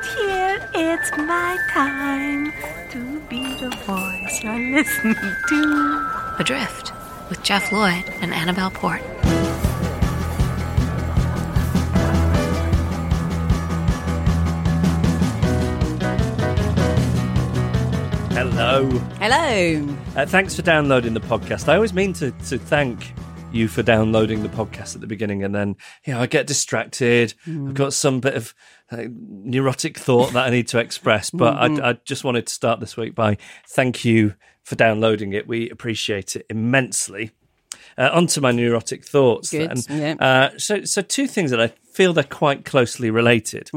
right here. It's my time to be the voice you're listening to. Adrift with Jeff Lloyd and Annabelle Port. Hello. Hello. Uh, thanks for downloading the podcast. I always mean to, to thank you for downloading the podcast at the beginning, and then you know I get distracted. I've got some bit of uh, neurotic thought that I need to express, but I, I just wanted to start this week by thank you for downloading it. We appreciate it immensely. Uh, onto my neurotic thoughts. Good, Then. yeah. Uh, so, so two things that I feel they're quite closely related.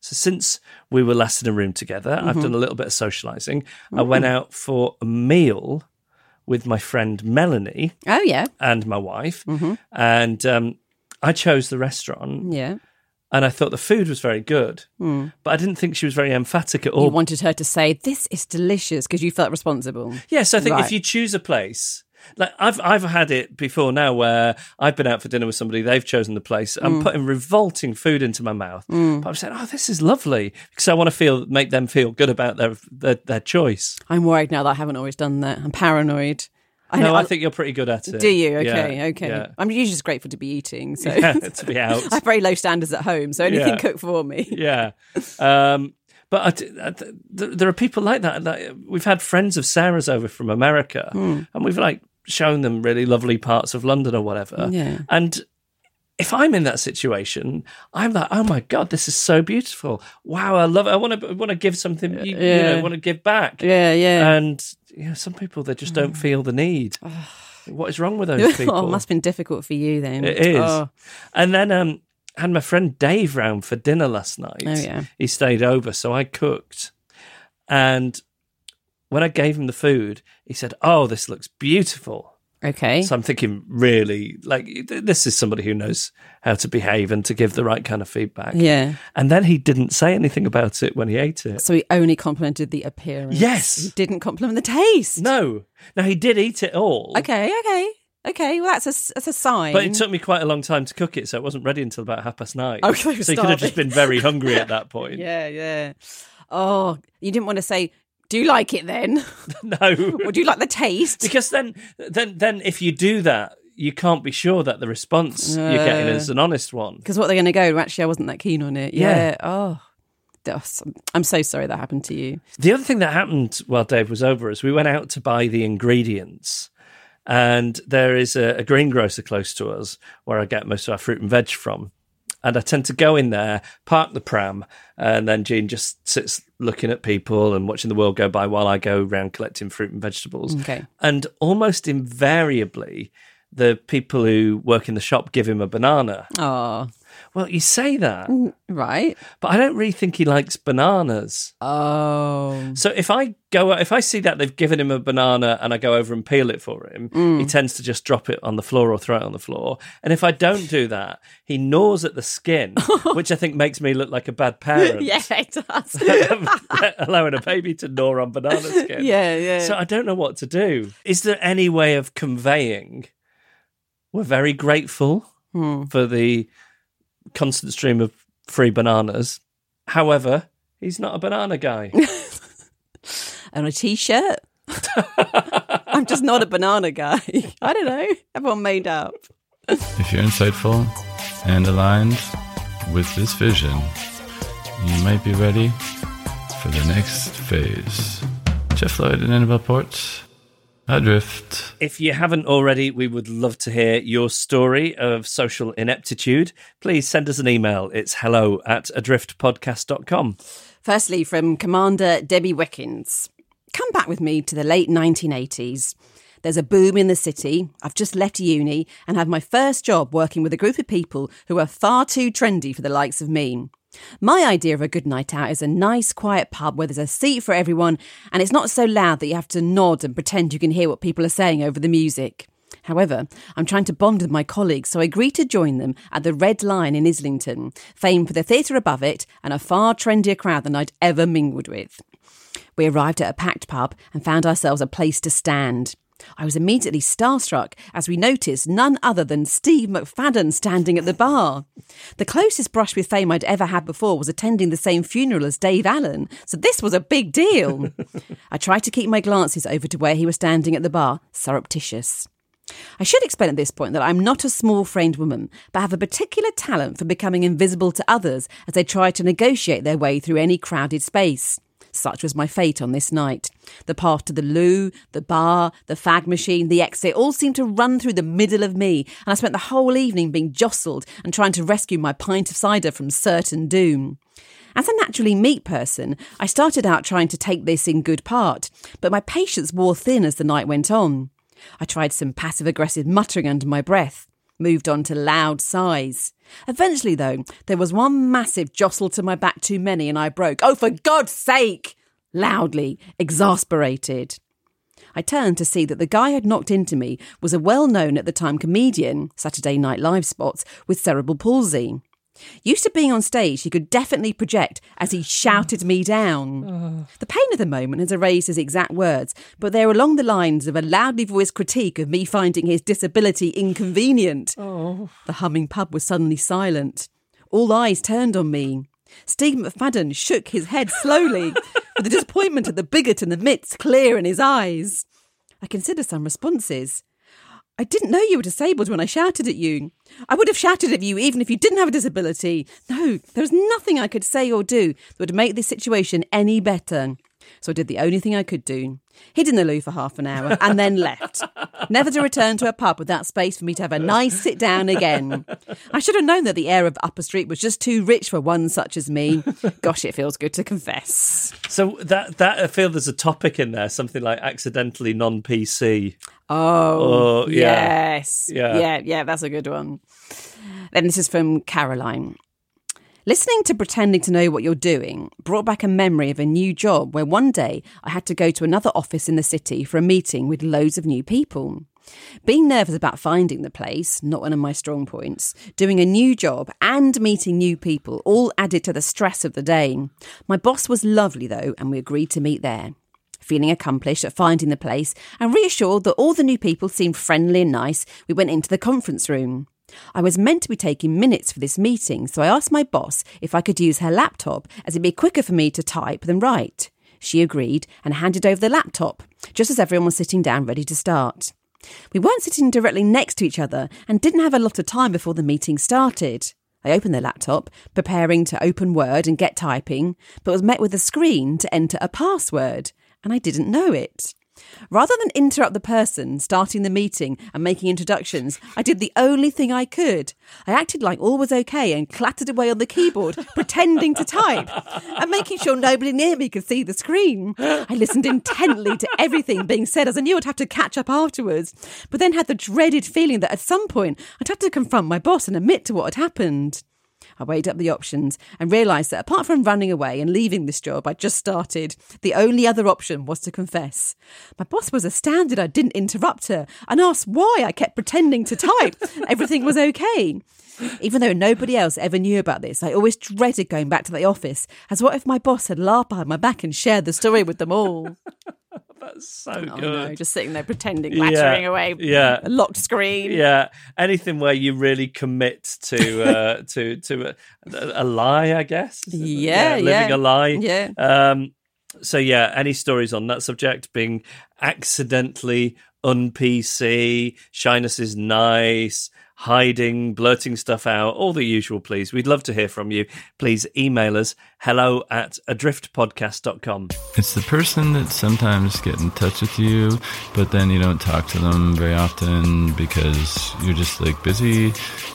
So since we were last in a room together, I've done a little bit of socializing. I went out for a meal with my friend Melanie Oh, yeah. and my wife, and um, I chose the restaurant, Yeah. and I thought the food was very good, but I didn't think she was very emphatic at all. You wanted her to say, This is delicious because you felt responsible. Yes, I think Right. if you choose a place, like I've I've had it before now, where I've been out for dinner with somebody, they've chosen the place, Mm. I'm putting revolting food into my mouth, but I'm saying, oh, this is lovely because I want to feel make them feel good about their their, their choice. I'm worried now that I haven't always done that. I'm paranoid. I no, know- I think you're pretty good at it. Do you? Yeah, Okay, okay. yeah. I'm usually just grateful to be eating. So Yeah, to be out. I have very low standards at home, so anything cooked for me. yeah. Um, but I, I there are people like that. Like, we've had friends of Sarah's over from America, Hmm. and we've like shown them really lovely parts of London or whatever. Yeah. And if I'm in that situation, I'm like, oh my god, this is so beautiful! Wow, I love it. I want to want to give something. You, you know, want to give back. Yeah, yeah. And you know, some people they just don't feel the need. what is wrong with those people? oh, it must have been difficult for you then. It is. Oh, And then um, had my friend Dave round for dinner last night. Oh, yeah. He stayed over, so I cooked. And when I gave him the food, he said, "Oh, this looks beautiful." okay. So I'm thinking, really, like th- this is somebody who knows how to behave and to give the right kind of feedback. yeah. And then he didn't say anything about it when he ate it. So he only complimented the appearance. Yes. He didn't compliment the taste. No, now he did eat it all. Okay, okay. Okay, well, that's a, that's a sign. But it took me quite a long time to cook it, so it wasn't ready until about half past nine. Oh, you were so he could have just been very hungry at that point. Yeah, yeah. Oh, you didn't want to say, do you like it then? No. or do you like the taste? because then then then if you do that you can't be sure that the response you're getting Uh. is an honest one Because what they're going to go, actually, I wasn't that keen on it. Yeah. Yeah. Oh, I'm so sorry that happened to you. the other thing that happened while dave was over is we went out to buy the ingredients and there is a, a greengrocer close to us where i get most of our fruit and veg from and I tend to go in there, park the pram, and then Jean just sits looking at people and watching the world go by while I go around collecting fruit and vegetables. Okay. And almost invariably, the people who work in the shop give him a banana. Oh, Well, you say that, right. but I don't really think he likes bananas. Oh, So if I go, if I see that they've given him a banana and I go over and peel it for him, he tends to just drop it on the floor or throw it on the floor. And if I don't do that, he gnaws at the skin, which I think makes me look like a bad parent. yeah, it does. allowing a baby to gnaw on banana skin. yeah, yeah. So I don't know what to do. Is there any way of conveying we're very grateful Hmm. for the constant stream of free bananas. However, he's not a banana guy. and a t-shirt. I'm just not a banana guy. I don't know. Everyone made up. If you're insightful and aligned, with this vision, you might be ready for the next phase. Jeff Lloyd and Annabelle Port, Adrift. If you haven't already, we would love to hear your story of social ineptitude. Please send us an email. It's hello at adriftpodcast.com. Firstly, from Commander Debbie Wickens. Come back with me to the late 1980s. There's a boom in the city. I've just left uni and had my first job working with a group of people who are far too trendy for the likes of me. My idea of a good night out is a nice, quiet pub where there's a seat for everyone and it's not so loud that you have to nod and pretend you can hear what people are saying over the music. However, I'm trying to bond with my colleagues, so I agree to join them at the Red Lion in Islington, famed for the theatre above it and a far trendier crowd than I'd ever mingled with. We arrived at a packed pub and found ourselves a place to stand. I was immediately starstruck as we noticed none other than Steve McFadden standing at the bar. The closest brush with fame I'd ever had before was attending the same funeral as Dave Allen, so this was a big deal. I tried to keep my glances over to where he was standing at the bar, surreptitious. I should explain at this point that I'm not a small framed woman, but have a particular talent for becoming invisible to others as they try to negotiate their way through any crowded space. Such was my fate on this night. The path to the loo, the bar, the fag machine, the exit all seemed to run through the middle of me, and I spent the whole evening being jostled and trying to rescue my pint of cider from certain doom. As a naturally meat person, I started out trying to take this in good part, but my patience wore thin as the night went on. I tried some passive aggressive muttering under my breath, moved on to loud sighs. Eventually, though, there was one massive jostle to my back too many, and I broke, Oh, for God's sake! loudly, exasperated. I turned to see that the guy who'd knocked into me was a well known at the time comedian, Saturday Night Live spots, with cerebral palsy. Used to being on stage, he could definitely project as he shouted me down. The pain of the moment has erased his exact words, but they're along the lines of a loudly voiced critique of me finding his disability inconvenient. Oh. The humming pub was suddenly silent. All eyes turned on me. Steve McFadden shook his head slowly, with the disappointment at the bigot in the midst clear in his eyes. I considered some responses. I didn't know you were disabled when I shouted at you. I would have shouted at you even if you didn't have a disability. No, there was nothing I could say or do that would make this situation any better. So I did the only thing I could do. Hid in the loo for half an hour and then left. Never to return to a pub without space for me to have a nice sit down again. I should have known that the air of Upper Street was just too rich for one such as me. Gosh, it feels good to confess. So that that I feel there's a topic in there, something like accidentally non PC. Oh, Oh, yeah. yes. Yeah. yeah, yeah, that's a good one. Then this is from Caroline. Listening to Pretending to Know What You're Doing brought back a memory of a new job where one day I had to go to another office in the city for a meeting with loads of new people. Being nervous about finding the place, not one of my strong points, doing a new job and meeting new people all added to the stress of the day. My boss was lovely though, and we agreed to meet there. Feeling accomplished at finding the place and reassured that all the new people seemed friendly and nice, we went into the conference room. I was meant to be taking minutes for this meeting, so I asked my boss if I could use her laptop as it'd be quicker for me to type than write. She agreed and handed over the laptop, just as everyone was sitting down ready to start. We weren't sitting directly next to each other and didn't have a lot of time before the meeting started. I opened the laptop, preparing to open Word and get typing, but was met with a screen to enter a password, and I didn't know it. Rather than interrupt the person starting the meeting and making introductions, I did the only thing I could. I acted like all was okay and clattered away on the keyboard, pretending to type and making sure nobody near me could see the screen. I listened intently to everything being said as I knew I'd have to catch up afterwards, but then had the dreaded feeling that at some point I'd have to confront my boss and admit to what had happened. I weighed up the options and realised that apart from running away and leaving this job I'd just started, the only other option was to confess. My boss was astounded I didn't interrupt her and asked why I kept pretending to type. Everything was okay. Even though nobody else ever knew about this, I always dreaded going back to the office, as what if my boss had laughed behind my back and shared the story with them all? That's so Oh good. no, just sitting there pretending, Yeah, away. yeah. A locked screen. Yeah, anything where you really commit to uh, to to a, a lie, I guess. Yeah, living yeah. a lie. Yeah. Um, so yeah, any stories on that subject? Being accidentally un-PC, shyness is nice, hiding, blurting stuff out, all the usual, please. We'd love to hear from you. Please email us hello at adriftpodcast.com. It's the person that sometimes get in touch with you, but then you don't talk to them very often because you're just like busy.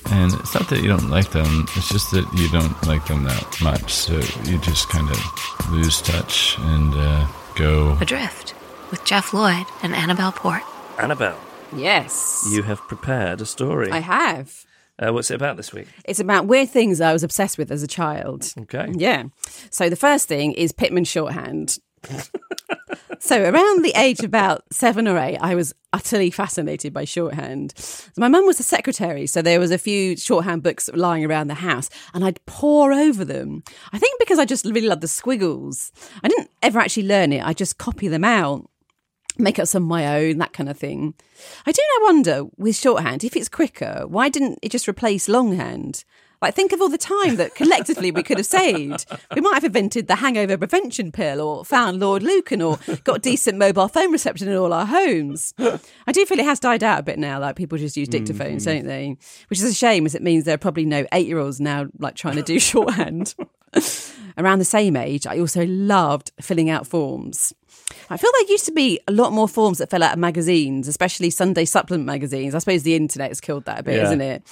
And it's not that you don't like them, it's just that you don't like them that much. So you just kind of lose touch and uh, go. Adrift with Jeff Lloyd and Annabelle Port. Annabelle, Yes. you have prepared a story. I have. Uh, what's it about this week? It's about weird things I was obsessed with as a child. Okay. Yeah. So the first thing is Pitman shorthand. so around the age of about seven or eight, I was utterly fascinated by shorthand. My mum was a secretary, so there was a few shorthand books lying around the house, and I'd pore over them. I think because I just really loved the squiggles. I didn't ever actually learn it. I just copy them out make up some of my own, that kind of thing. I do now wonder with shorthand, if it's quicker, why didn't it just replace longhand? Like, think of all the time that collectively we could have saved. We might have invented the hangover prevention pill or found Lord Lucan or got decent mobile phone reception in all our homes. I do feel it has died out a bit now, like people just use mm-hmm. dictaphones, don't they? Which is a shame, as it means there are probably no eight year olds now like trying to do shorthand. Around the same age, I also loved filling out forms. I feel there used to be a lot more forms that fell out of magazines, especially Sunday supplement magazines. I suppose the internet has killed that a bit, Yeah. isn't it?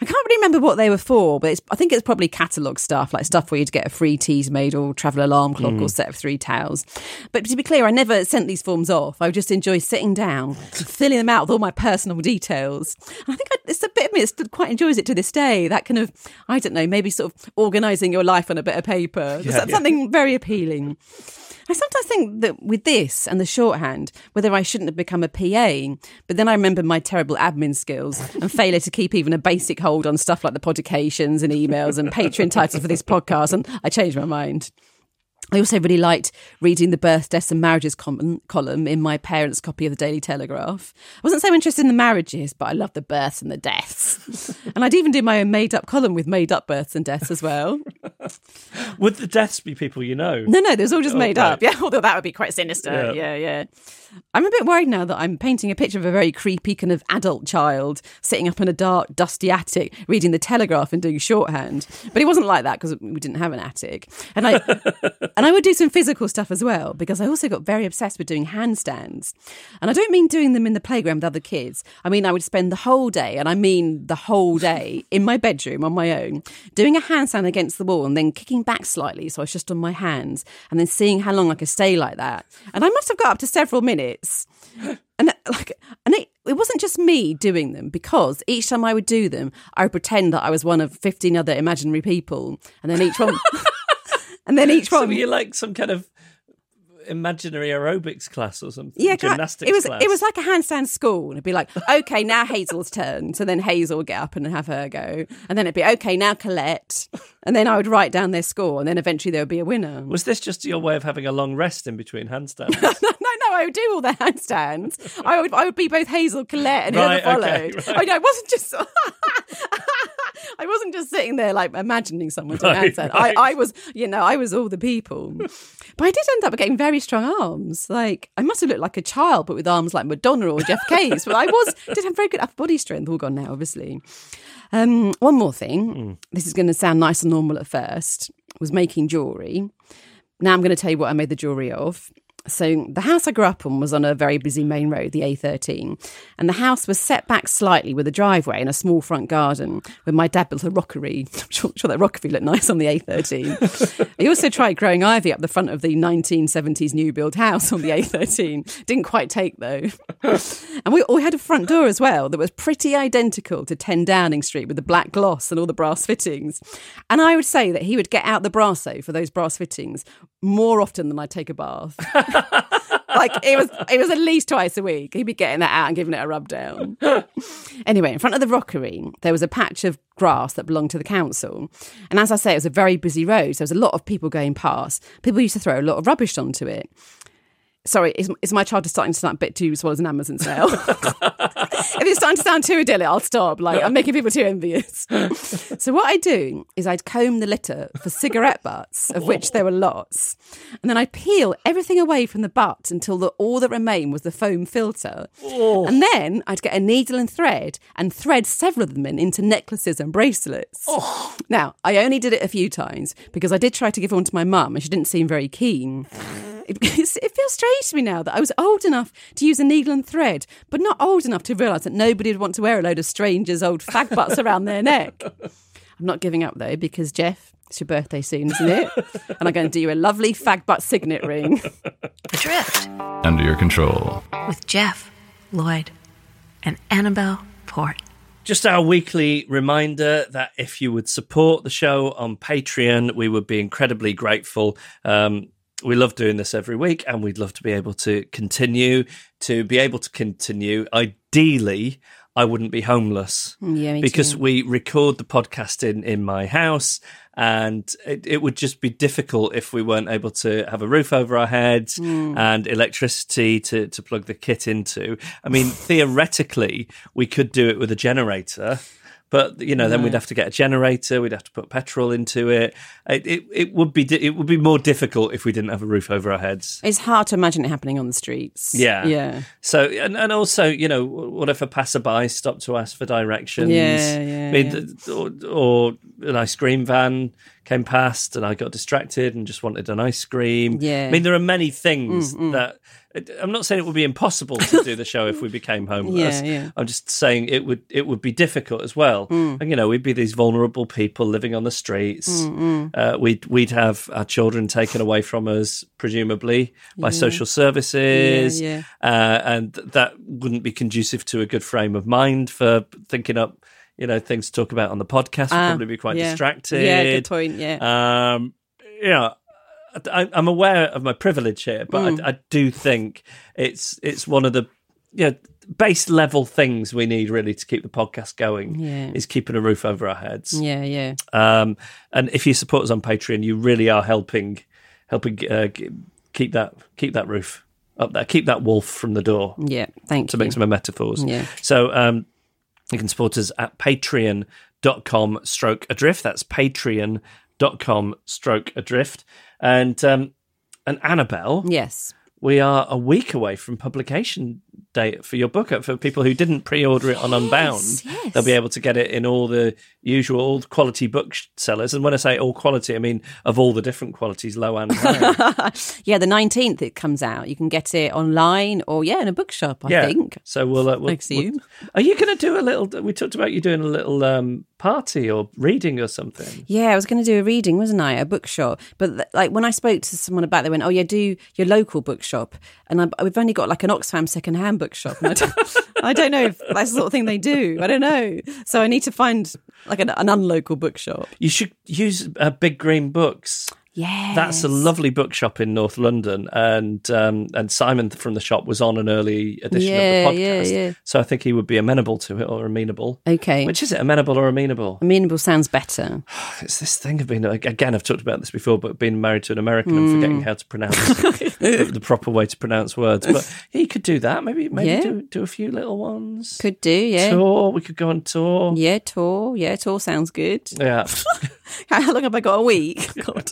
I can't really remember what they were for, but it's, I think it's probably catalogue stuff, like stuff where you'd get a free Teasmade or travel alarm clock or mm. set of three towels. But to be clear, I never sent these forms off. I would just enjoy sitting down, filling them out with all my personal details. And I think I, it's a bit of me that quite enjoys it to this day. That kind of, I don't know, maybe sort of organising your life on a bit of paper. Yeah, yeah. something very appealing. I sometimes think that with this and the shorthand, whether I shouldn't have become a PA, but then I remember my terrible admin skills and failure to keep even a basic hold on stuff like the podcations and emails and Patreon titles for this podcast, and I changed my mind. I also really liked reading the birth, deaths, and marriages com- column in my parents' copy of the Daily Telegraph. I wasn't so interested in the marriages, but I loved the births and the deaths. and I'd even do my own made up column with made up births and deaths as well. Would the deaths be people you know? No, no, there's all just Oh, made right. up. Yeah, although that would be quite sinister. Yeah. Yeah. yeah, I'm a bit worried now that I'm painting a picture of a very creepy kind of adult child sitting up in a dark, dusty attic reading the Telegraph and doing shorthand. But it wasn't like that because we didn't have an attic. And I and I would do some physical stuff as well because I also got very obsessed with doing handstands. And I don't mean doing them in the playground with other kids. I mean I would spend the whole day, and I mean the whole day, in my bedroom on my own, doing a handstand against the wall and then kicking back slightly so I was just on my hands and then seeing how long I could stay like that. And I must have got up to several minutes. And uh, like, and it, it wasn't just me doing them because each time I would do them, I would pretend that I was one of fifteen other imaginary people, and then each one, and then each one, were you like some kind of imaginary aerobics class or something? yeah, gymnastics it was class. it was like a handstand school. And it'd be like, okay, now Hazel's turn. So then Hazel would get up and have her go, and then it'd be okay, now Colette, and then I would write down their score, and then eventually there would be a winner. Was this just your way of having a long rest in between handstands? no, no, no, I would do all the handstands. I would, I would be both Hazel, Colette, and Right, whoever okay, followed. right. I know, it wasn't just. I wasn't just sitting there like imagining someone doing Right, right. I, I was, you know, I was all the people. But I did end up getting very strong arms. Like I must have looked like a child, but with arms like Madonna or Geoff Capes. But I was did have very good upper body strength. All gone now, obviously. Um, one more thing. This is going to sound nice and normal at first. Was making jewelry. Now I'm going to tell you what I made the jewelry of. So the house I grew up on was on a very busy main road, the A13, and the house was set back slightly with a driveway and a small front garden. Where my dad built a rockery. I'm sure, sure that rockery looked nice on the A13. he also tried growing ivy up the front of the 1970s new build house on the A13. Didn't quite take though. and we, we had a front door as well that was pretty identical to 10 Downing Street with the black gloss and all the brass fittings. And I would say that he would get out the brasso for those brass fittings more often than I'd take a bath. like it was it was at least twice a week. He'd be getting that out and giving it a rub down. anyway, in front of the rockery, there was a patch of grass that belonged to the council. And as I say, it was a very busy road. So there was a lot of people going past. People used to throw a lot of rubbish onto it. Sorry, is, is my child just starting to sound a bit too swallows an Amazon sale? if it's starting to sound too idyllic, I'll stop. Like I'm making people too envious. so what I do is I'd comb the litter for cigarette butts, of which there were lots, and then I'd peel everything away from the butt until the, all that remained was the foam filter. Oh. And then I'd get a needle and thread and thread several of them in into necklaces and bracelets. Oh. Now I only did it a few times because I did try to give one to my mum, and she didn't seem very keen. It, it feels strange to me now that I was old enough to use a needle and thread, but not old enough to realise that nobody would want to wear a load of strangers' old fag butts around their neck. I'm not giving up though because Jeff, it's your birthday soon, isn't it? and I'm going to do you a lovely fag butt signet ring. Adrift Under your control. with Jeff, Lloyd, and Annabelle Port. Just our weekly reminder that if you would support the show on Patreon, we would be incredibly grateful. Um, we love doing this every week, and we'd love to be able to continue. To be able to continue, ideally, I wouldn't be homeless Yeah, me because too. we record the podcast in in my house, and it, it would just be difficult if we weren't able to have a roof over our heads Hmm. and electricity to to plug the kit into. I mean, theoretically, we could do it with a generator. But you know, then we'd have to get a generator. We'd have to put petrol into it. It, it, it would be it would be more difficult if we didn't have a roof over our heads. It's hard to imagine it happening on the streets. Yeah. Yeah. So and, and also, you know, what if a passerby stopped to ask for directions? Yeah, yeah, I mean, yeah. or, or an ice cream van came past and I got distracted and just wanted an ice cream. Yeah. Mm, I mean, there are many things that I'm not saying it would be impossible to do the show if we became homeless. Yeah, yeah. I'm just saying it would it would be difficult as well. Mm. And you know, we'd be these vulnerable people living on the streets. Uh, we'd we'd have our children taken away from us, presumably by social services, Yeah, Uh, and that wouldn't be conducive to a good frame of mind for thinking up. You know, things to talk about on the podcast would Ah, probably be quite yeah. distracted. Yeah, good point. Yeah. Um, know, I, I'm aware of my privilege here, but Mm. I, I do think it's it's one of the you know, base level things we need really to keep the podcast going. Yeah. Is keeping a roof over our heads. yeah, yeah. Um, and if you support us on Patreon, you really are helping helping uh, keep that keep that roof up there, keep that wolf from the door. Yeah. Thank To you. make some metaphors. Yeah. So um, you can support us at patreon.com stroke adrift. That's patreon.com stroke adrift. And um, and Annabelle, Yes. we are a week away from publication date for your book. For people who didn't pre-order it on Unbound, yes. they'll be able to get it in all the usual all quality booksellers. And when I say all quality, I mean of all the different qualities, low and high. Yeah, the 19th it comes out. You can get it online or, yeah, in a bookshop, I yeah. think. So we'll. Uh, we'll, we'll- are you going to do a little? We talked about you doing a little um, party or reading or something. Yeah, I was going to do a reading, wasn't I? A bookshop. But th- like when I spoke to someone about, it, they went, "Oh yeah, do your local bookshop." And I, we've only got like an Oxfam second-hand bookshop. And I, don't, I don't know if that's the sort of thing they do. I don't know. So I need to find like an, an unlocal bookshop. You should use uh, Big Green Books. Yeah, That's a lovely bookshop in North London, and um, and Simon from the shop was on an early edition Yeah, of the podcast, yeah. so I think he would be amenable to it or amenable. Okay. Which is it, amenable or amenable? Amenable sounds better. It's this thing of being again. I've talked about this before, but being married to an American and Hmm. forgetting how to pronounce the, the proper way to pronounce words. But he could do that. Maybe maybe Yeah. do do a few little ones. Could do, yeah. Tour. We could go on tour. Yeah, tour. Yeah, tour sounds good. Yeah. How long have I got? A week? God.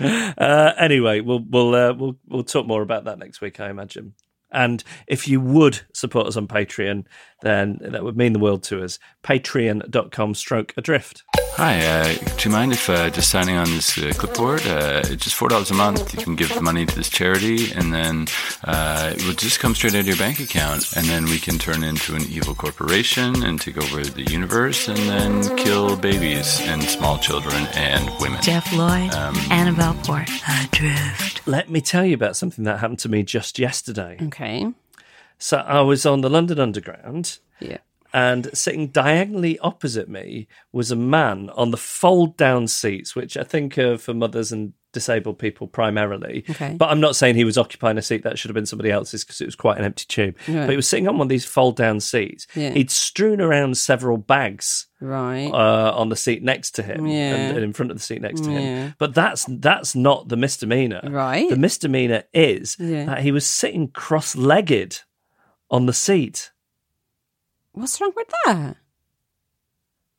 Uh, anyway, we'll we'll uh, we'll we'll talk more about that next week, I imagine. And if you would support us on Patreon, then that would mean the world to us. Patreon.com stroke adrift. Hi, uh, do you mind if uh, just signing on this uh, clipboard? Uh, it's just four dollars a month. You can give the money to this charity, and then uh, it will just come straight out of your bank account, and then we can turn into an evil corporation and take over the universe, and then kill babies and small children and women. Jeff Lloyd, Annabelle Port. Adrift. Let me tell you about something that happened to me just yesterday. Okay. So I was on the London Underground, Yeah. And sitting diagonally opposite me was a man on the fold down seats, which I think are for mothers and disabled people primarily. Okay. But I'm not saying he was occupying a seat that should have been somebody else's because it was quite an empty tube. Right. But he was sitting on one of these fold down seats. Yeah. He'd strewn around several bags Right. uh, on the seat next to him Yeah. and, and in front of the seat next to Yeah. him. But that's that's not the misdemeanor. Right. The misdemeanor is Yeah. that he was sitting cross-legged on the seat. What's wrong with that?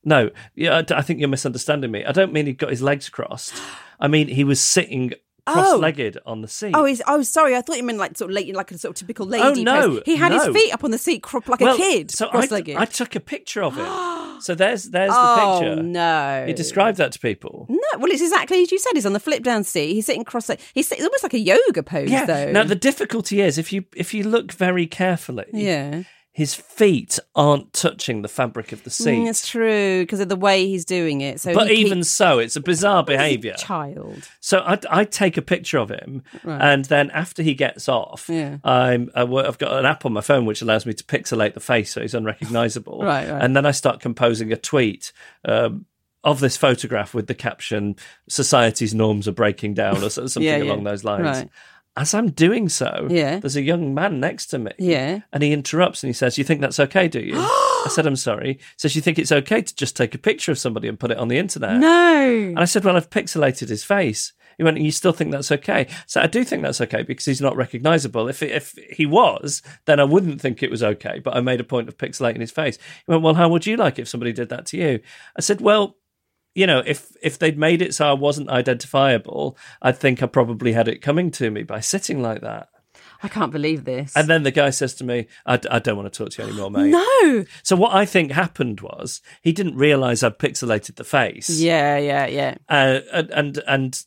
No, yeah, I, I think you're misunderstanding me. I don't mean he got his legs crossed. I mean he was sitting cross-legged oh. on the seat. Oh, he's, oh, sorry. I thought you meant like sort of like a sort of typical oh, lady. Oh, no, pose. he had no. his feet up on the seat, like Well, a kid, So I, cross-legged. I took a picture of him. so there's there's the oh picture. no! You described that to people. No, well, it's exactly as you said. He's on the flip down seat. He's sitting cross-legged. He's sitting, almost like a yoga pose, Yeah. though. Now the difficulty is if you if you look very carefully, yeah, his feet aren't touching the fabric of the seat. Mm, it's true because of the way he's doing it. So, but even so, it's a bizarre behaviour. child. So I I take a picture of him, Right. and then after he gets off, Yeah. I'm I wo- I've got an app on my phone which allows me to pixelate the face so he's unrecognisable. Right, right. And then I start composing a tweet. Um, of this photograph with the caption "Society's norms are breaking down" or something Yeah, yeah. along those lines. Right. As I'm doing so, Yeah. there's a young man next to me. Yeah. And he interrupts and he says, You think that's okay, do you? I said, I'm sorry. He says, You think it's okay to just take a picture of somebody and put it on the internet? No. And I said, Well, I've pixelated his face. He went, You still think that's okay? So I do think that's okay because he's not recognizable. If, if he was, then I wouldn't think it was okay. But I made a point of pixelating his face. He went, Well, how would you like it if somebody did that to you? I said, Well, you know, if if they'd made it so I wasn't identifiable, I'd think I probably had it coming to me by sitting like that. I can't believe this. And then the guy says to me, I, I don't want to talk to you anymore, mate. no. So what I think happened was he didn't realise I'd pixelated the face. Yeah, yeah, yeah. Uh, and, and and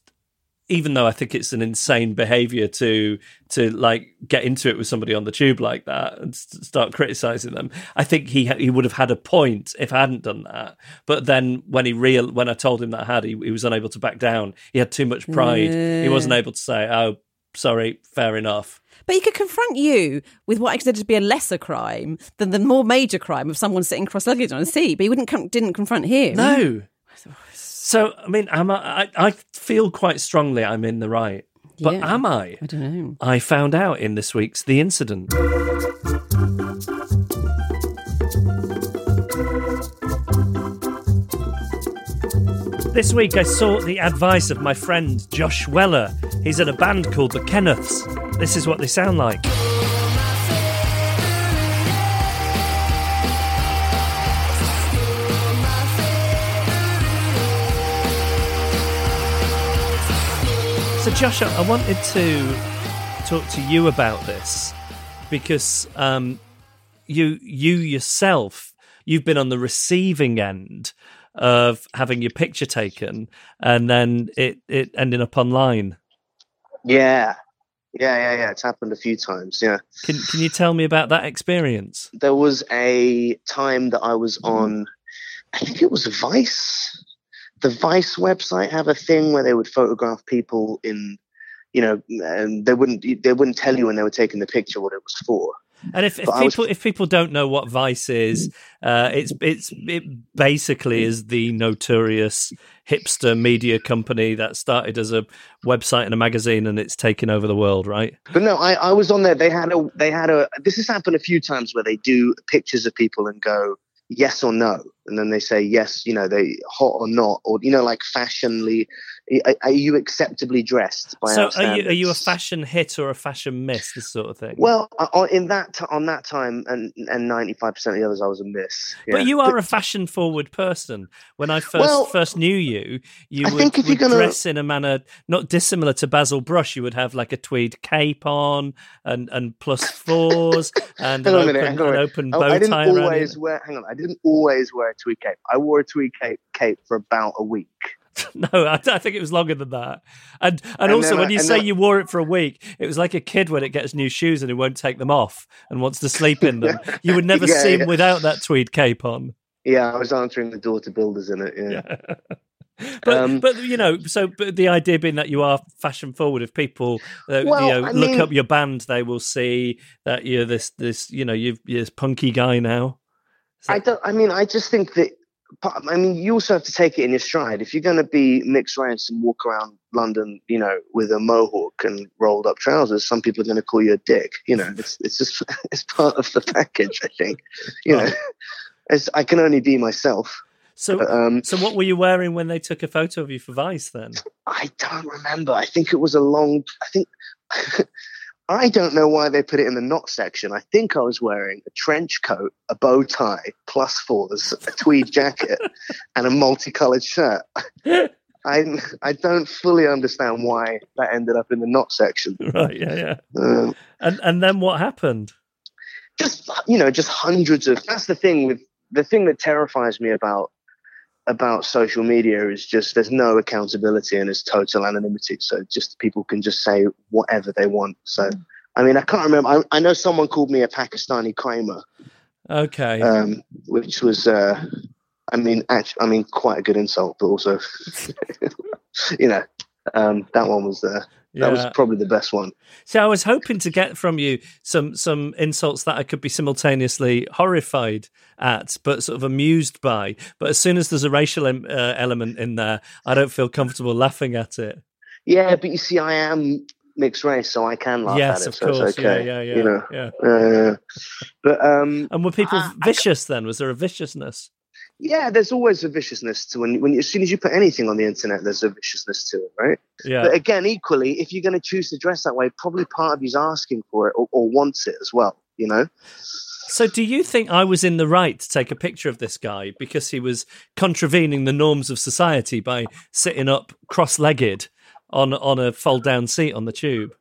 even though I think it's an insane behaviour to to like get into it with somebody on the tube like that and s- start criticising them, I think he ha- he would have had a point if I hadn't done that. But then when he real when I told him that I had, he, he was unable to back down. He had too much pride. He wasn't able to say, "Oh, sorry, fair enough." But he could confront you with what I consider to be a lesser crime than the more major crime of someone sitting cross-legged on a seat. But he wouldn't com- didn't confront him. No. So I mean, am I, I? I feel quite strongly I'm in the right, but Yeah. am I? I don't know. I found out in this week's The Incident. This week I sought the advice of my friend Josh Weller. He's in a band called the Kenneths. This is what they sound like. So, Josh, I I wanted to talk to you about this because um, you you yourself you've been on the receiving end of having your picture taken and then it it ending up online. Yeah. Yeah, yeah, yeah. It's happened a few times. Yeah. Can can you tell me about that experience? There was a time that I was on, I think it was Vice. The Vice website have a thing where they would photograph people in, you know, and they wouldn't they wouldn't tell you when they were taking the picture what it was for. And if, if I was- people if people don't know what Vice is, uh, it's it's it basically is the notorious hipster media company that started as a website and a magazine, and it's taken over the world, right? But no, I, I was on there. They had a they had a this has happened a few times where they do pictures of people and go yes or no, and then they say yes, you know, they hot or not, or you know, like fashionly. Are, are you acceptably dressed by so, our are you are you a fashion hit or a fashion miss? This sort of thing. Well, uh, on- in that on that time, and and ninety five percent of the others, I was a miss. But you are a fashion forward person. When I first Well, first knew you, you I would, think if you're would gonna- dress in a manner not dissimilar to Basil Brush. You would have like a tweed cape on and, and plus fours and an on a minute, open, an open Oh, bow I didn't tie always wear. Hang on, I didn't always wear a tweed cape. I wore a tweed cape cape for about a week. No, I, I think it was longer than that. And and, And also then when I- you say then- you wore it for a week, it was like a kid when it gets new shoes and it won't take them off and wants to sleep in them. You would never Yeah, see him yeah. without that tweed cape on. Yeah, I was answering the door to builders in it. Yeah. But Um, but you know, so but the idea being that you are fashion forward. If people uh, Well, you know I look mean- up your band, they will see that you're this this you know you've, you're this punky guy now. I don't. I mean, I just think that I mean, you also have to take it in your stride. If you're going to be mixed race and walk around London, you know, with a mohawk and rolled up trousers, some people are going to call you a dick. You know, it's it's just it's part of the package. I think. You know, it's, I can only be myself. So, Um, so what were you wearing when they took a photo of you for Vice? Then I don't remember. I think it was a long. I think. I don't know why they put it in the not section. I think I was wearing a trench coat, a bow tie, plus fours, a tweed jacket, and a multicolored shirt. I I don't fully understand why that ended up in the not section. right, yeah, yeah. Um, And and then what happened? just you know, just hundreds of. That's the thing with the thing that terrifies me about about social media is just there's no accountability and it's total anonymity. So just people can just say whatever they want. So I mean, I can't remember. I, I know someone called me a Pakistani Kramer, Okay, um, which was, uh, I mean, actually, I mean, quite a good insult, but also, you know, um, that one was uh, that was probably the best one. See, I was hoping to get from you some some insults that I could be simultaneously horrified at, but sort of amused by. But as soon as there's a racial em- uh, element in there, I don't feel comfortable laughing at it. Yeah, but you see, I am mixed race, so I can laugh yes, at it. of so course. it's okay. Yeah, yeah, yeah, You know, yeah. Uh, but um, And were people I- I vicious then? Was there a viciousness? Yeah, there's always a viciousness to when when as soon as you put anything on the internet, there's a viciousness to it, right? Yeah. But again, equally, if you're going to choose to dress that way, probably part of you's asking for it or, or wants it as well. You know? So, do you think I was in the right to take a picture of this guy because he was contravening the norms of society by sitting up cross-legged on on a fold-down seat on the tube?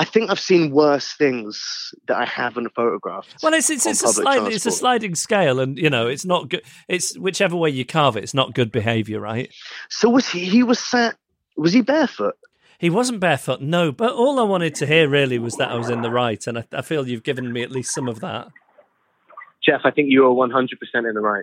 I think I've seen worse things that I haven't photographed. Well, it's it's, it's a public slide, it's a sliding scale, and you know it's not good. It's whichever way you carve it, it's not good behaviour, right? So was he? He was sat. Was he barefoot? He wasn't barefoot, no. But all I wanted to hear really was that I was in the right, and I, I feel you've given me at least some of that. Jeff, I think you are 100% in the right.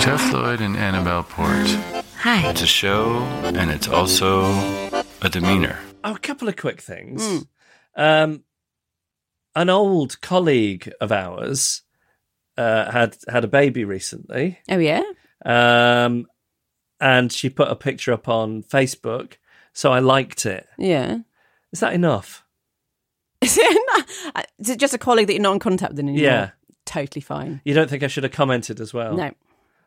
Jeff Lloyd and Annabelle Port. Hi. It's a show, and it's also a demeanor. Oh, a couple of quick things. Um, an old colleague of ours uh, had had a baby recently, Oh yeah. um, and she put a picture up on Facebook. So I liked it. Yeah. Is that enough? Is it, not, is it just a colleague that you're not in contact with anymore? Yeah. Totally fine. You don't think I should have commented as well? No.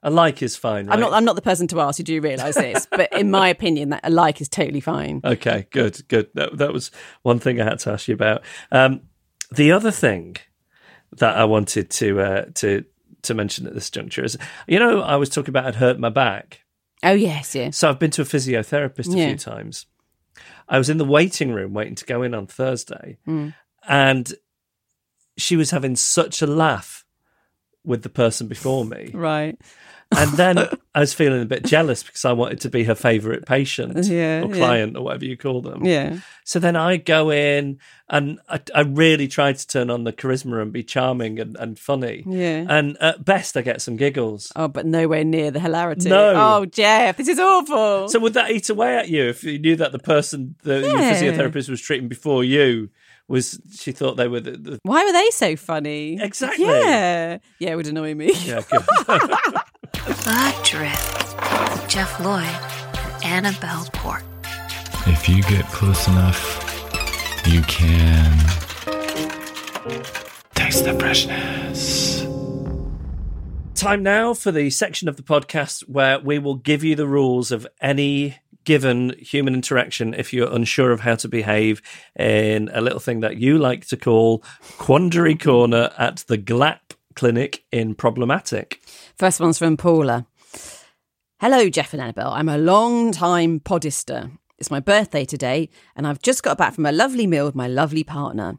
A like is fine. I'm not. I'm not the person to ask. You do realise this, but in my opinion, that a like is totally fine. Okay, good, good. That that was one thing I had to ask you about. Um, the other thing that I wanted to uh, to to mention at this juncture is, you know, I was talking about I'd hurt my back, Oh yes, yes. so I've been to a physiotherapist a Yeah. few times. I was in the waiting room waiting to go in on Thursday, Mm. and she was having such a laugh with the person before me. Right. And then I was feeling a bit jealous because I wanted to be her favourite patient Yeah, or yeah. client or whatever you call them. Yeah. So then I go in and I, I really try to turn on the charisma and be charming and, and funny. Yeah. And at best, I get some giggles. Oh, but nowhere near the hilarity. No. Oh, Jeff, this is awful. So would that eat away at you if you knew that the person the your Yeah. physiotherapist was treating before you was she thought they were the, the Why were they so funny? Exactly. Yeah. Yeah, it would annoy me. yeah good. The Drift with Jeff Lloyd and Annabelle Port. If you get close enough, you can taste the freshness. Time now for the section of the podcast where we will give you the rules of any given human interaction if you're unsure of how to behave in a little thing that you like to call Quandary Corner at the GLAP Clinic in Problematic. First one's from Paula. Hello, Jeff and Annabelle. I'm a long time podister. It's my birthday today, and I've just got back from a lovely meal with my lovely partner.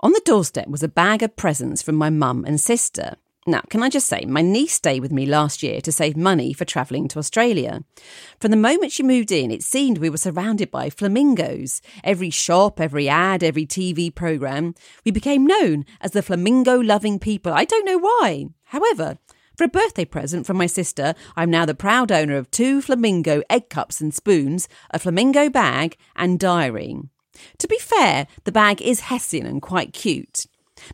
On the doorstep was a bag of presents from my mum and sister. Now, can I just say, my niece stayed with me last year to save money for travelling to Australia. From the moment she moved in, it seemed we were surrounded by flamingos. Every shop, every ad, every TV programme. We became known as the flamingo loving people. I don't know why. However, for a birthday present from my sister, I'm now the proud owner of two flamingo egg cups and spoons, a flamingo bag, and diary. To be fair, the bag is Hessian and quite cute.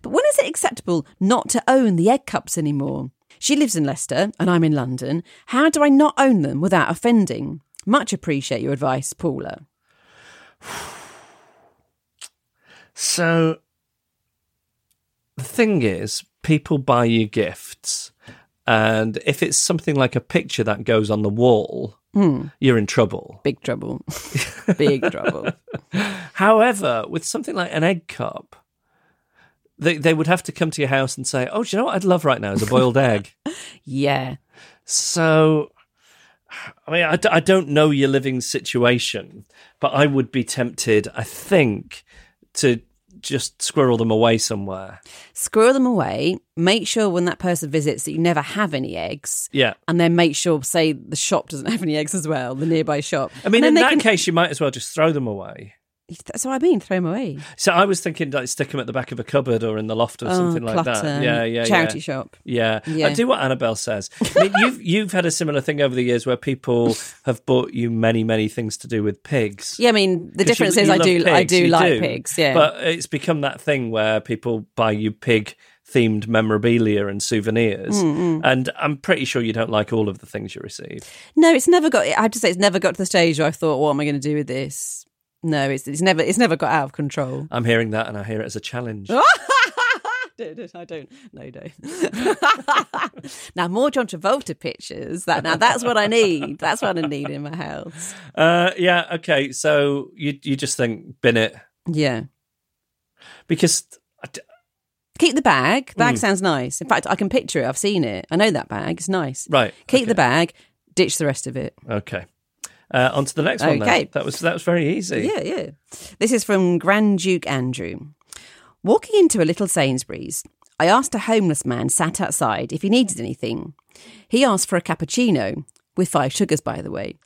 But when is it acceptable not to own the egg cups anymore? She lives in Leicester and I'm in London. How do I not own them without offending? Much appreciate your advice, Paula. So the thing is, people buy you gifts, and if it's something like a picture that goes on the wall, Hmm. you're in trouble. Big trouble. Big trouble. However, with something like an egg cup, they they would have to come to your house and say, "Oh, do you know what I'd love right now is a boiled egg." Yeah. So, I mean, I, d- I don't know your living situation, but I would be tempted, I think, to just squirrel them away somewhere. Squirrel them away. Make sure when that person visits that you never have any eggs. Yeah. And then make sure, say, the shop doesn't have any eggs as well, the nearby shop. I mean, in that can- case, you might as well just throw them away. That's what I mean, throw them away. So I was thinking like stick them at the back of a cupboard or in the loft or Oh, something like clutter. that. Yeah, yeah, Charity yeah. shop. Yeah. Yeah. I do what Annabel says. I mean, you've you've had a similar thing over the years where people have bought you many many things to do with pigs. Yeah, I mean, the difference you- is you I do, I do like do. pigs. Yeah. But it's become that thing where people buy you pig themed memorabilia and souvenirs. Mm, mm. And I'm pretty sure you don't like all of the things you receive. no, it's never got, I have to say, it's never got to the stage where I thought, what am I going to do with this? No, it's, it's never, it's never got out of control. I'm hearing that and I hear it as a challenge. I don't. No, no. now more John Travolta pictures. That now that's what I need. That's what I need in my house. Uh, yeah, okay. So you you just think bin it Yeah. because Keep the bag. Bag Mm. sounds nice. In fact, I can picture it. I've seen it. I know that bag. It's nice. right. Keep the bag. Ditch the rest of it. Okay. Uh, on to the next one. Okay. That was that was very easy. Yeah, yeah. This is from Grand Duke Andrew. Walking into a little Sainsbury's, I asked a homeless man sat outside if he needed anything. He asked for a cappuccino, with five sugars, by the way.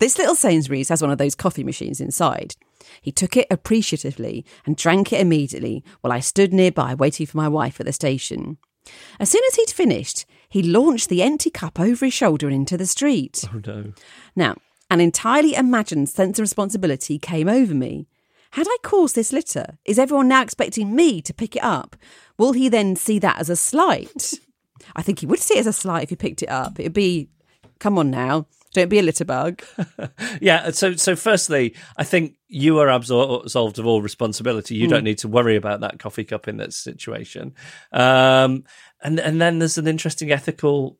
This little Sainsbury's has one of those coffee machines inside. He took it appreciatively and drank it immediately while I stood nearby waiting for my wife at the station. As soon as he'd finished, he launched the empty cup over his shoulder into the street. Oh no. Now, an entirely imagined sense of responsibility came over me. Had I caused this litter? Is everyone now expecting me to pick it up? Will he then see that as a slight? I think he would see it as a slight if he picked it up. It'd be, come on now, don't be a litter bug. Yeah. So so firstly, I think you are absol- absolved of all responsibility. You Mm. don't need to worry about that coffee cup in that situation. Um, and and then there's an interesting ethical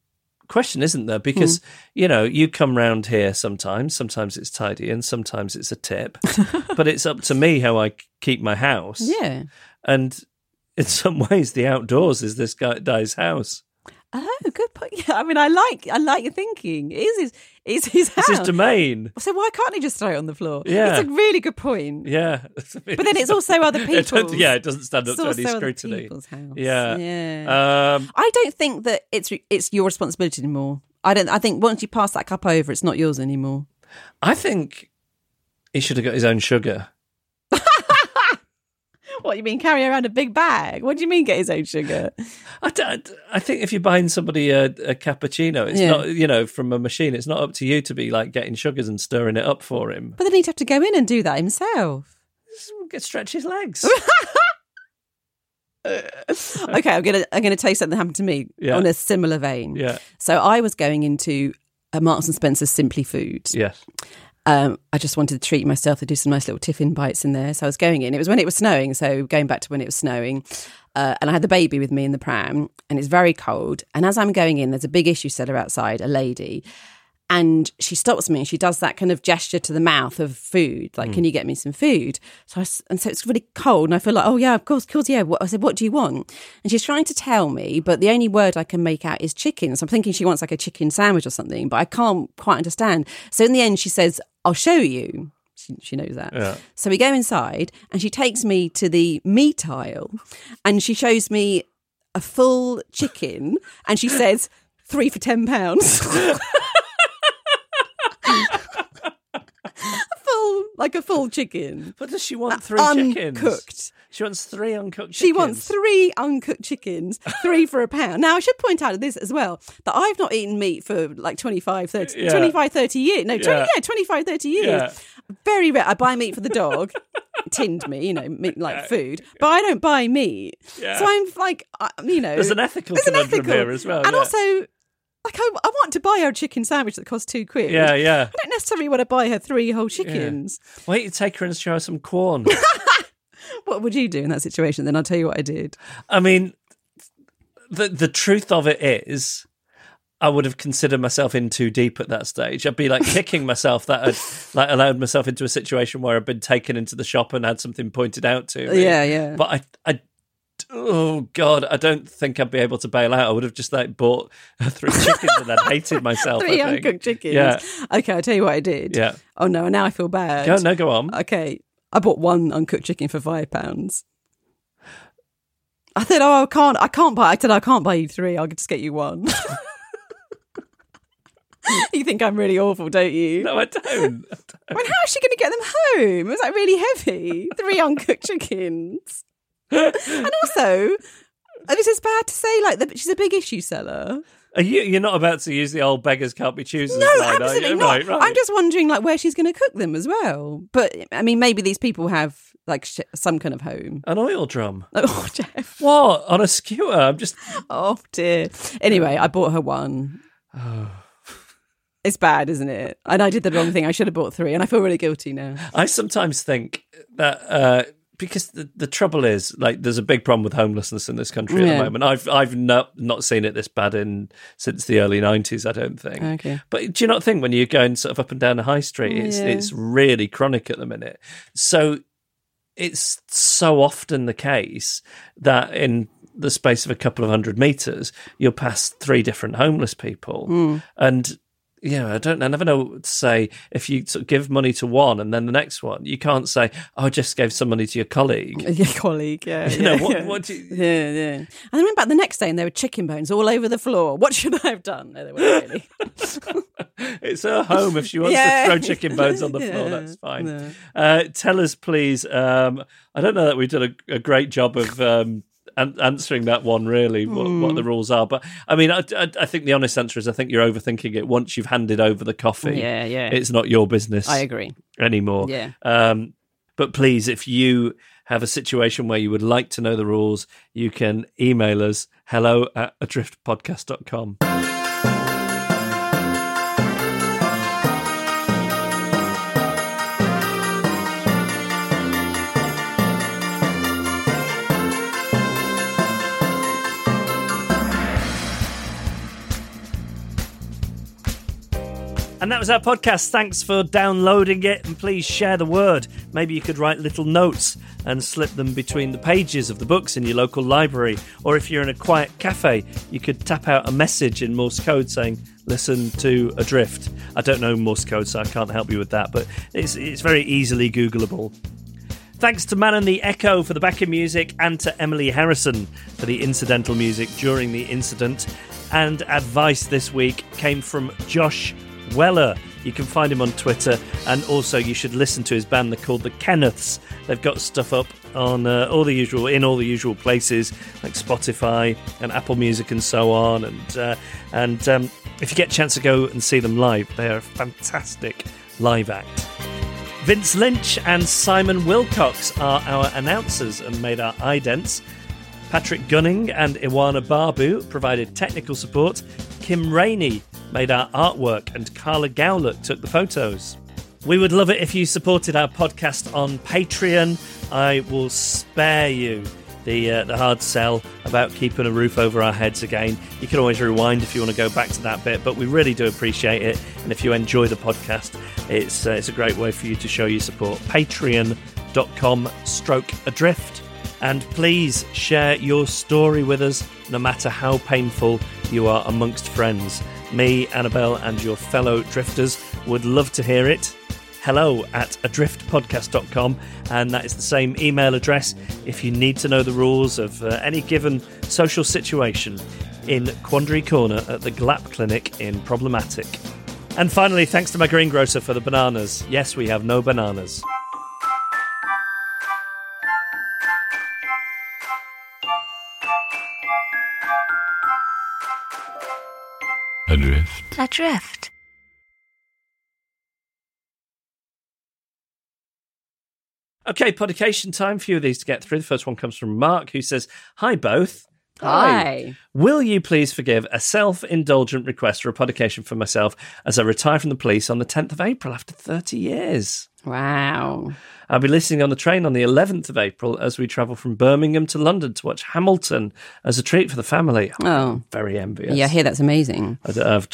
question, isn't there? Because Mm. you know you come round here sometimes. Sometimes it's tidy, and sometimes it's a tip. but it's up to me how I keep my house. Yeah. And in some ways, the outdoors is this guy guy's house. Oh, good point. Yeah, I mean, I like, I like your thinking. It is his, it's his house. It's his domain. So why can't he just throw it on the floor? Yeah. it's a really good point. Yeah. But then it's also other people's. yeah, it doesn't stand up to any scrutiny. people's house. Yeah. Yeah. Um, I don't think that it's it's your responsibility anymore. I don't. I think once you pass that cup over, it's not yours anymore. I think he should have got his own sugar. What you mean? Carry around a big bag? What do you mean? Get his own sugar? I, don't, I think if you're buying somebody a, a cappuccino, it's Yeah. not you know from a machine. It's not up to you to be like getting sugars and stirring it up for him. But then he'd have to go in and do that himself. Get stretch his legs. okay, I'm gonna I'm gonna tell you something that happened to me Yeah. on a similar vein. Yeah. So I was going into a Marks and Spencer's Simply Food. yes. Um, I just wanted to treat myself to do some nice little tiffin bites in there. So I was going in. It was when it was snowing. So going back to when it was snowing. Uh, and I had the baby with me in the pram, and it's very cold. And as I'm going in, there's a big issue seller outside, a lady. And she stops me and she does that kind of gesture to the mouth of food, like, Hmm. "Can you get me some food?" So, I and so it's really cold, and I feel like, "Oh yeah, of course, of course, yeah." What, I said, "What do you want?" And she's trying to tell me, but the only word I can make out is chicken. So I'm thinking she wants like a chicken sandwich or something, but I can't quite understand. So in the end, she says, I'll show you. She, knows that. Yeah. So we go inside and she takes me to the meat aisle and she shows me a full chicken and she says, three for £10. like a full chicken. But does she want three chickens? Uncooked. She wants three uncooked chickens. She wants three uncooked chickens, three for a pound. Now, I should point out this as well that I've not eaten meat for like 25, 30, Yeah. 25, 30 years. No, 20, Yeah. yeah. 25, 30 years. Yeah. Very rare. I buy meat for the dog, tinned meat, you know, meat like food, but I don't buy meat. So I'm like, uh, you know. There's an ethical there's an ethical. here as well, And also, like, I, I want to buy her a chicken sandwich that costs two quid. Yeah, yeah. I don't necessarily want to buy her three whole chickens. Why don't you take her and show her some corn? What would you do in that situation? Then I'll tell you what I did. I mean, the the truth of it is, I would have considered myself in too deep at that stage. I'd be like kicking myself that I'd like allowed myself into a situation where I'd been taken into the shop and had something pointed out to me. Yeah, yeah. But I, I, oh god, I don't think I'd be able to bail out. I would have just like bought three chickens and then hated myself. Three I think. uncooked chickens. Yeah. Okay, I'll tell you what I did. Yeah. Oh no, and now I feel bad. Go no, go on. Okay. I bought one uncooked chicken for five pounds. I said, "Oh, I can't. I can't buy." I said, "I can't buy you three. I'll just get you one." you think I'm really awful, don't you? No, I don't. I don't. When how is she going to get them home? It was like really heavy. Three uncooked chickens, and also, I this is bad to say. Like, the, she's a big issue seller. Are you, you're not about to use the old beggars can't be choosers No, line, are you? absolutely not. Right, right. I'm just wondering, like, where she's going to cook them as well. But I mean, maybe these people have like sh- some kind of home. An oil drum. Oh, Geoff. What on a skewer? I'm just. Oh dear. Anyway, I bought her one. It's bad, isn't it? And I did the wrong thing. I should have bought three, and I feel really guilty now. I sometimes think that uh, because the, the trouble is, like, there's a big problem with homelessness in this country at the moment. I've I've not not seen it this bad in since the early '90s. I don't think. Okay. But do you not think when you're going sort of up and down the high street, it's Yeah. it's really chronic at the minute. So it's so often the case that in the space of a couple of hundred meters, you'll pass three different homeless people, Mm. and yeah, I don't. I never know what to say. If you sort of give money to one and then the next one, you can't say, "Oh, I just gave some money to your colleague." Your colleague, yeah. You know, yeah, what- yeah. what do you- Yeah, yeah. And I went back the next day, and there were chicken bones all over the floor. What should I have done? No, they weren't really. It's her home. If she wants Yeah. to throw chicken bones on the floor, that's fine. No. Uh, tell us, please. Um, I don't know that we've done a, a great job of um, answering that one, really, what, Hmm. what the rules are. But I mean, I, I, I think the honest answer is I think you're overthinking it. Once you've handed over the coffee, Yeah, yeah. it's not your business. I agree. anymore. Yeah. Um, but please, if you have a situation where you would like to know the rules, you can email us hello at adriftpodcast.com. And that was our podcast. Thanks for downloading it and please share the word. Maybe you could write little notes and slip them between the pages of the books in your local library. Or if you're in a quiet cafe, you could tap out a message in Morse code saying, listen to Adrift. I don't know Morse code, so I can't help you with that, but it's, it's very easily Googleable. Thanks to Man and the Echo for the backing music and to Emily Harrison for the incidental music during the incident. And advice this week came from Josh Weller. You can find him on Twitter, and also you should listen to his band. They're called the Kenneths. They've got stuff up on uh, all the usual in all the usual places like Spotify and Apple Music and so on. And uh, and um, if you get a chance to go and see them live, they are a fantastic live act. Vince Lynch and Simon Wilcox are our announcers and made our idents. Patrick Gunning and Iwana Barbu provided technical support. Kim Rainey made our artwork, and Carla Gowlock took the photos. We would love it if you supported our podcast on Patreon. I will spare you the uh, the hard sell about keeping a roof over our heads again. You can always rewind if you want to go back to that bit, but we really do appreciate it. And if you enjoy the podcast, it's uh, it's a great way for you to show your support. Patreon.com stroke adrift. And please share your story with us, no matter how painful you are amongst friends. Me, Annabel, and your fellow drifters would love to hear it. Hello at adriftpodcast.com, and that is the same email address if you need to know the rules of uh, any given social situation in Quandary Corner at the GLAP Clinic in Problematic. And finally, thanks to my greengrocer for the bananas. Yes, we have no bananas. Adrift. Adrift. Okay, podication time. Few of these to get through. The first one comes from Mark, who says, "Hi both." Hi. Will you please forgive a self-indulgent request for a podication for myself as I retire from the police on the 10th of April after 30 years? Wow. I'll be listening on the train on the 11th of April as we travel from Birmingham to London to watch Hamilton as a treat for the family. I'm Oh. very envious. Yeah, I hear that's amazing. I- I've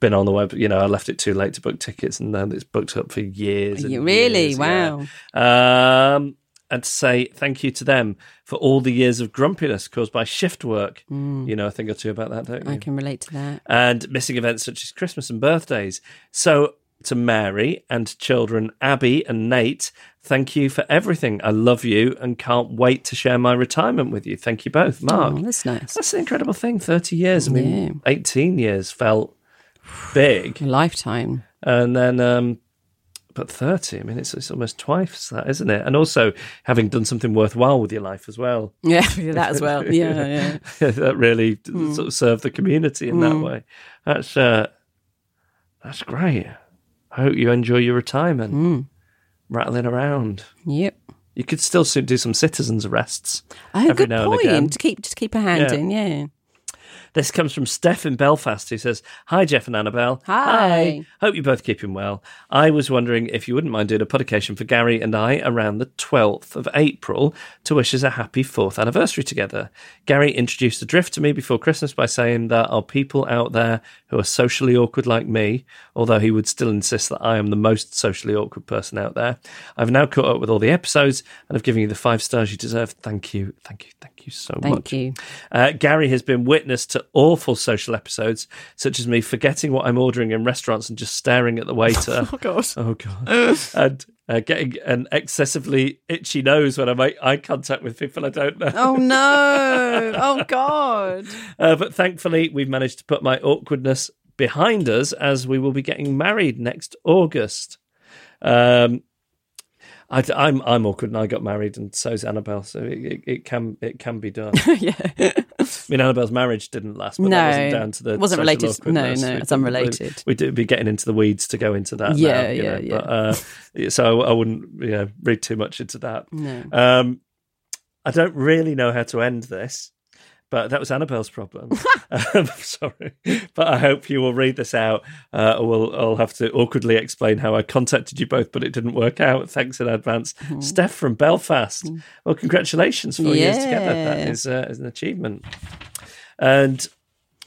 been on the web, you know, I left it too late to book tickets and then it's booked up for years. really? years, yeah. Wow. Um, and to say thank you to them for all the years of grumpiness caused by shift work. You know a thing or two about that, don't you? Mm. I can relate to that. and missing events such as Christmas and birthdays. So, to Mary and children Abby and Nate, thank you for everything. I love you and can't wait to share my retirement with you. Thank you both, Mark. Oh, that's nice. That's an incredible thing. 30 years. I mean, Yeah. 18 years felt big. A lifetime. And then, um, but 30, I mean, it's, it's almost twice that, isn't it? And also having done something worthwhile with your life as well. Yeah, that as well. Yeah, yeah. that really sort of served the community in that Mm. way. That's uh, that's great. I hope you enjoy your retirement, Mm. rattling around. Yep. You could still do some citizens arrests Oh, every good now point. and again. To keep to keep a hand Yeah. in, yeah. This comes from Steph in Belfast, who says, Hi, Geoff and Annabel. Hi. Hope you're both keeping well. I was wondering if you wouldn't mind doing a podication for Gary and I around the 12th of April to wish us a happy fourth anniversary together. Gary introduced the drift to me before Christmas by saying there are people out there who are socially awkward like me, although he would still insist that I am the most socially awkward person out there. I've now caught up with all the episodes and have given you the five stars you deserve. Thank you. Thank you. Thank you so Thank much. you. Uh, Gary has been witness to awful social episodes, such as me forgetting what I'm ordering in restaurants and just staring at the waiter. Oh god. oh god, and uh, getting an excessively itchy nose when I make eye contact with people I don't know. Oh no. Oh god. Uh, but thankfully, we've managed to put my awkwardness behind us as we will be getting married next August. Um, I, am I'm awkward, and I got married, and so's Annabel. So it, it, it can it can be done. yeah. I mean, Annabel's marriage didn't last, but that wasn't down to the wasn't related- no, no, it's unrelated. We, would be getting into the weeds to go into that. Yeah, now, yeah, know, yeah. But, uh, so I wouldn't, you know, read too much into that. No. Um, I don't really know how to end this, but that was Annabel's problem. um, sorry, but I hope you will read this out. Uh, we'll, I'll have to awkwardly explain how I contacted you both, but it didn't work out. Thanks in advance, Steph from Belfast. Well, congratulations, four years together. That is, uh, is an achievement. And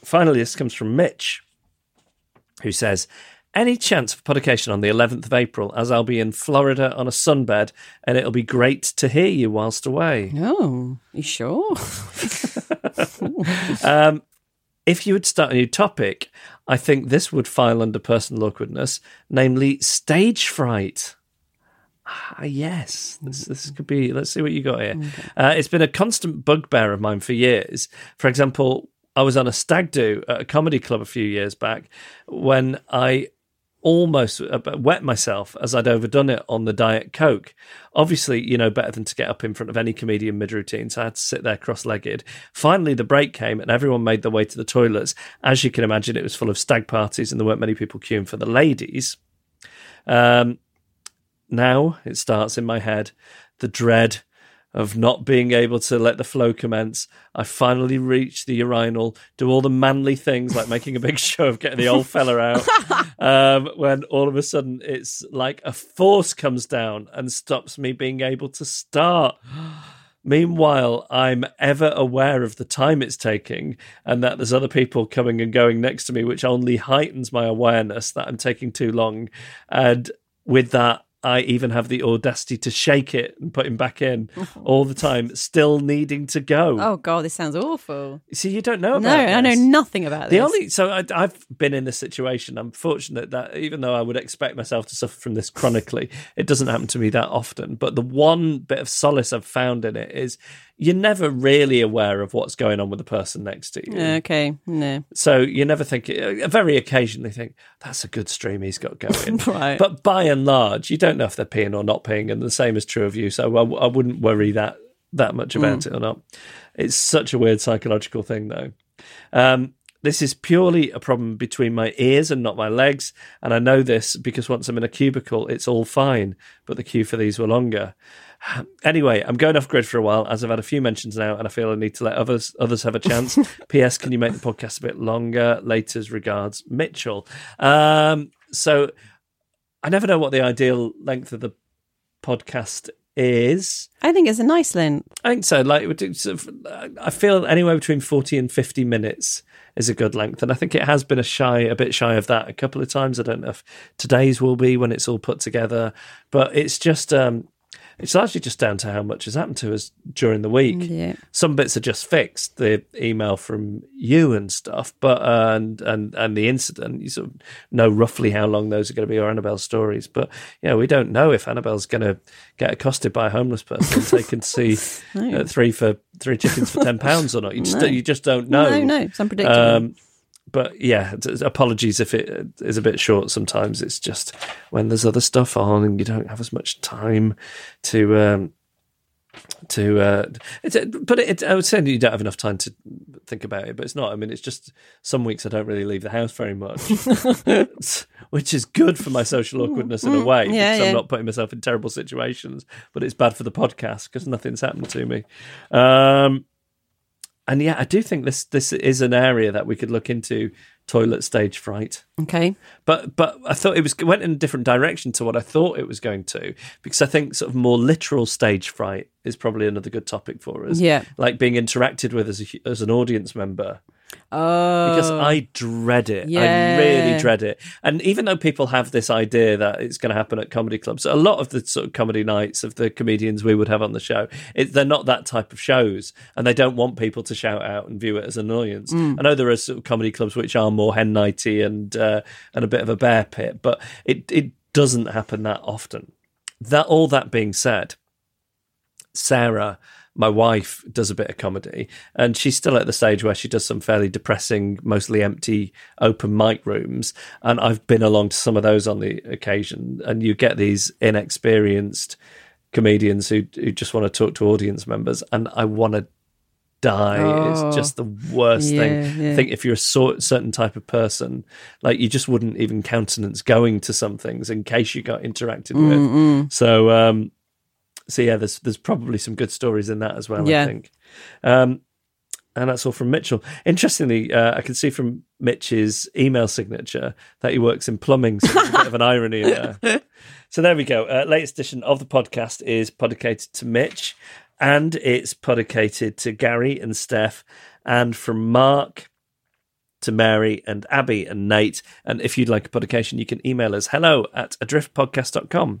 finally, this comes from Mitch, who says, any chance for podication on the 11th of April, as I'll be in Florida on a sunbed, and it'll be great to hear you whilst away. Oh, you sure? Um, if you would start a new topic, I think this would file under personal awkwardness, namely stage fright. Ah, yes, this, this could be. Let's see what you got here. Uh, it's been a constant bugbear of mine for years. For example, I was on a stag do at a comedy club a few years back when I almost wet myself as I'd overdone it on the Diet Coke. Obviously, you know, better than to get up in front of any comedian mid routine. So I had to sit there cross legged. Finally, the break came and everyone made their way to the toilets. As you can imagine, it was full of stag parties and there weren't many people queuing for the ladies. Um, now it starts in my head the dread of not being able to let the flow commence. I finally reach the urinal, do all the manly things like making a big show of getting the old fella out. um, when all of a sudden it's like a force comes down and stops me being able to start. Meanwhile, I'm ever aware of the time it's taking and that there's other people coming and going next to me, which only heightens my awareness that I'm taking too long. And with that, I even have the audacity to shake it and put him back in all the time, still needing to go. Oh god, this sounds awful. See, you don't know about No, I know nothing about The this. only so I, I've been in this situation. I'm fortunate that even though I would expect myself to suffer from this chronically, it doesn't happen to me that often. But the one bit of solace I've found in it is you're never really aware of what's going on with the person next to you. Okay, no. So you never think, uh, very occasionally think, that's a good stream he's got going. Right. But by and large, you don't know if they're peeing or not peeing, and the same is true of you. So I, I wouldn't worry that that much about Mm. it or not. It's such a weird psychological thing, though. Um, this is purely a problem between my ears and not my legs, and I know this because once I'm in a cubicle, it's all fine, but the queue for these were longer. Anyway, I'm going off grid for a while as I've had a few mentions now, and I feel I need to let others others have a chance. P.S. Can you make the podcast a bit longer? Laters regards, Mitchell. Um, so I never know what the ideal length of the podcast is. I think it's a nice length. I think so. Like, it would do sort of- I feel anywhere between forty and fifty minutes is a good length, and I think it has been a shy, a bit shy of that a couple of times. I don't know if today's will be when it's all put together, but it's just, um, it's largely just down to how much has happened to us during the week. Yeah. Some bits are just fixed, the email from you and stuff, but uh, and and and the incident. You sort of know roughly how long those are going to be, or Annabel's stories, but you know we don't know if Annabel's going to get accosted by a homeless person and taken to see No. uh, three for three chickens for ten pounds or not. You just No. you just don't know. No, no, it's unpredictable. But yeah, apologies if it is a bit short. Sometimes it's just when there's other stuff on and you don't have as much time to. Um, to uh it's, but it, I would say you don't have enough time to think about it but it's not I mean it's just some weeks I don't really leave the house very much which is good for my social awkwardness in a Mm, way yeah, because yeah. I'm not putting myself in terrible situations but it's bad for the podcast because nothing's happened to me um and yeah, I do think this this is an area that we could look into toilet stage fright. Okay. But but I thought it was it went in a different direction to what I thought it was going to because I think sort of more literal stage fright is probably another good topic for us. Yeah. like being interacted with as a, as an audience member. Oh. Because I dread it. Yeah. I really dread it. And even though people have this idea that it's going to happen at comedy clubs, a lot of the sort of comedy nights of the comedians we would have on the show, it, they're not that type of shows. And they don't want people to shout out and view it as annoyance. Mm. I know there are sort of comedy clubs which are more hen nighty and, uh, and a bit of a bear pit, but it, it doesn't happen that often. That All that being said, Sarah, my wife, does a bit of comedy, and she's still at the stage where she does some fairly depressing, mostly empty open mic rooms. And I've been along to some of those on the occasion, and you get these inexperienced comedians who who just want to talk to audience members, and I want to die. Oh. It's just the worst Yeah, thing. yeah. I think if you're a sort, certain type of person, like you just wouldn't even countenance going to some things in case you got interacted with. Mm-mm. So, um, so yeah, there's there's probably some good stories in that as well. Yeah. I think. Um, and that's all from Mitchell. Interestingly, uh, I can see from Mitch's email signature that he works in plumbing, so there's a bit of an irony there. So there we go. Uh, latest edition of the podcast is podicated to Mitch, and it's podicated to Gary and Steph, and from Mark to Mary and Abby and Nate. And if you'd like a podication, you can email us hello at adriftpodcast.com.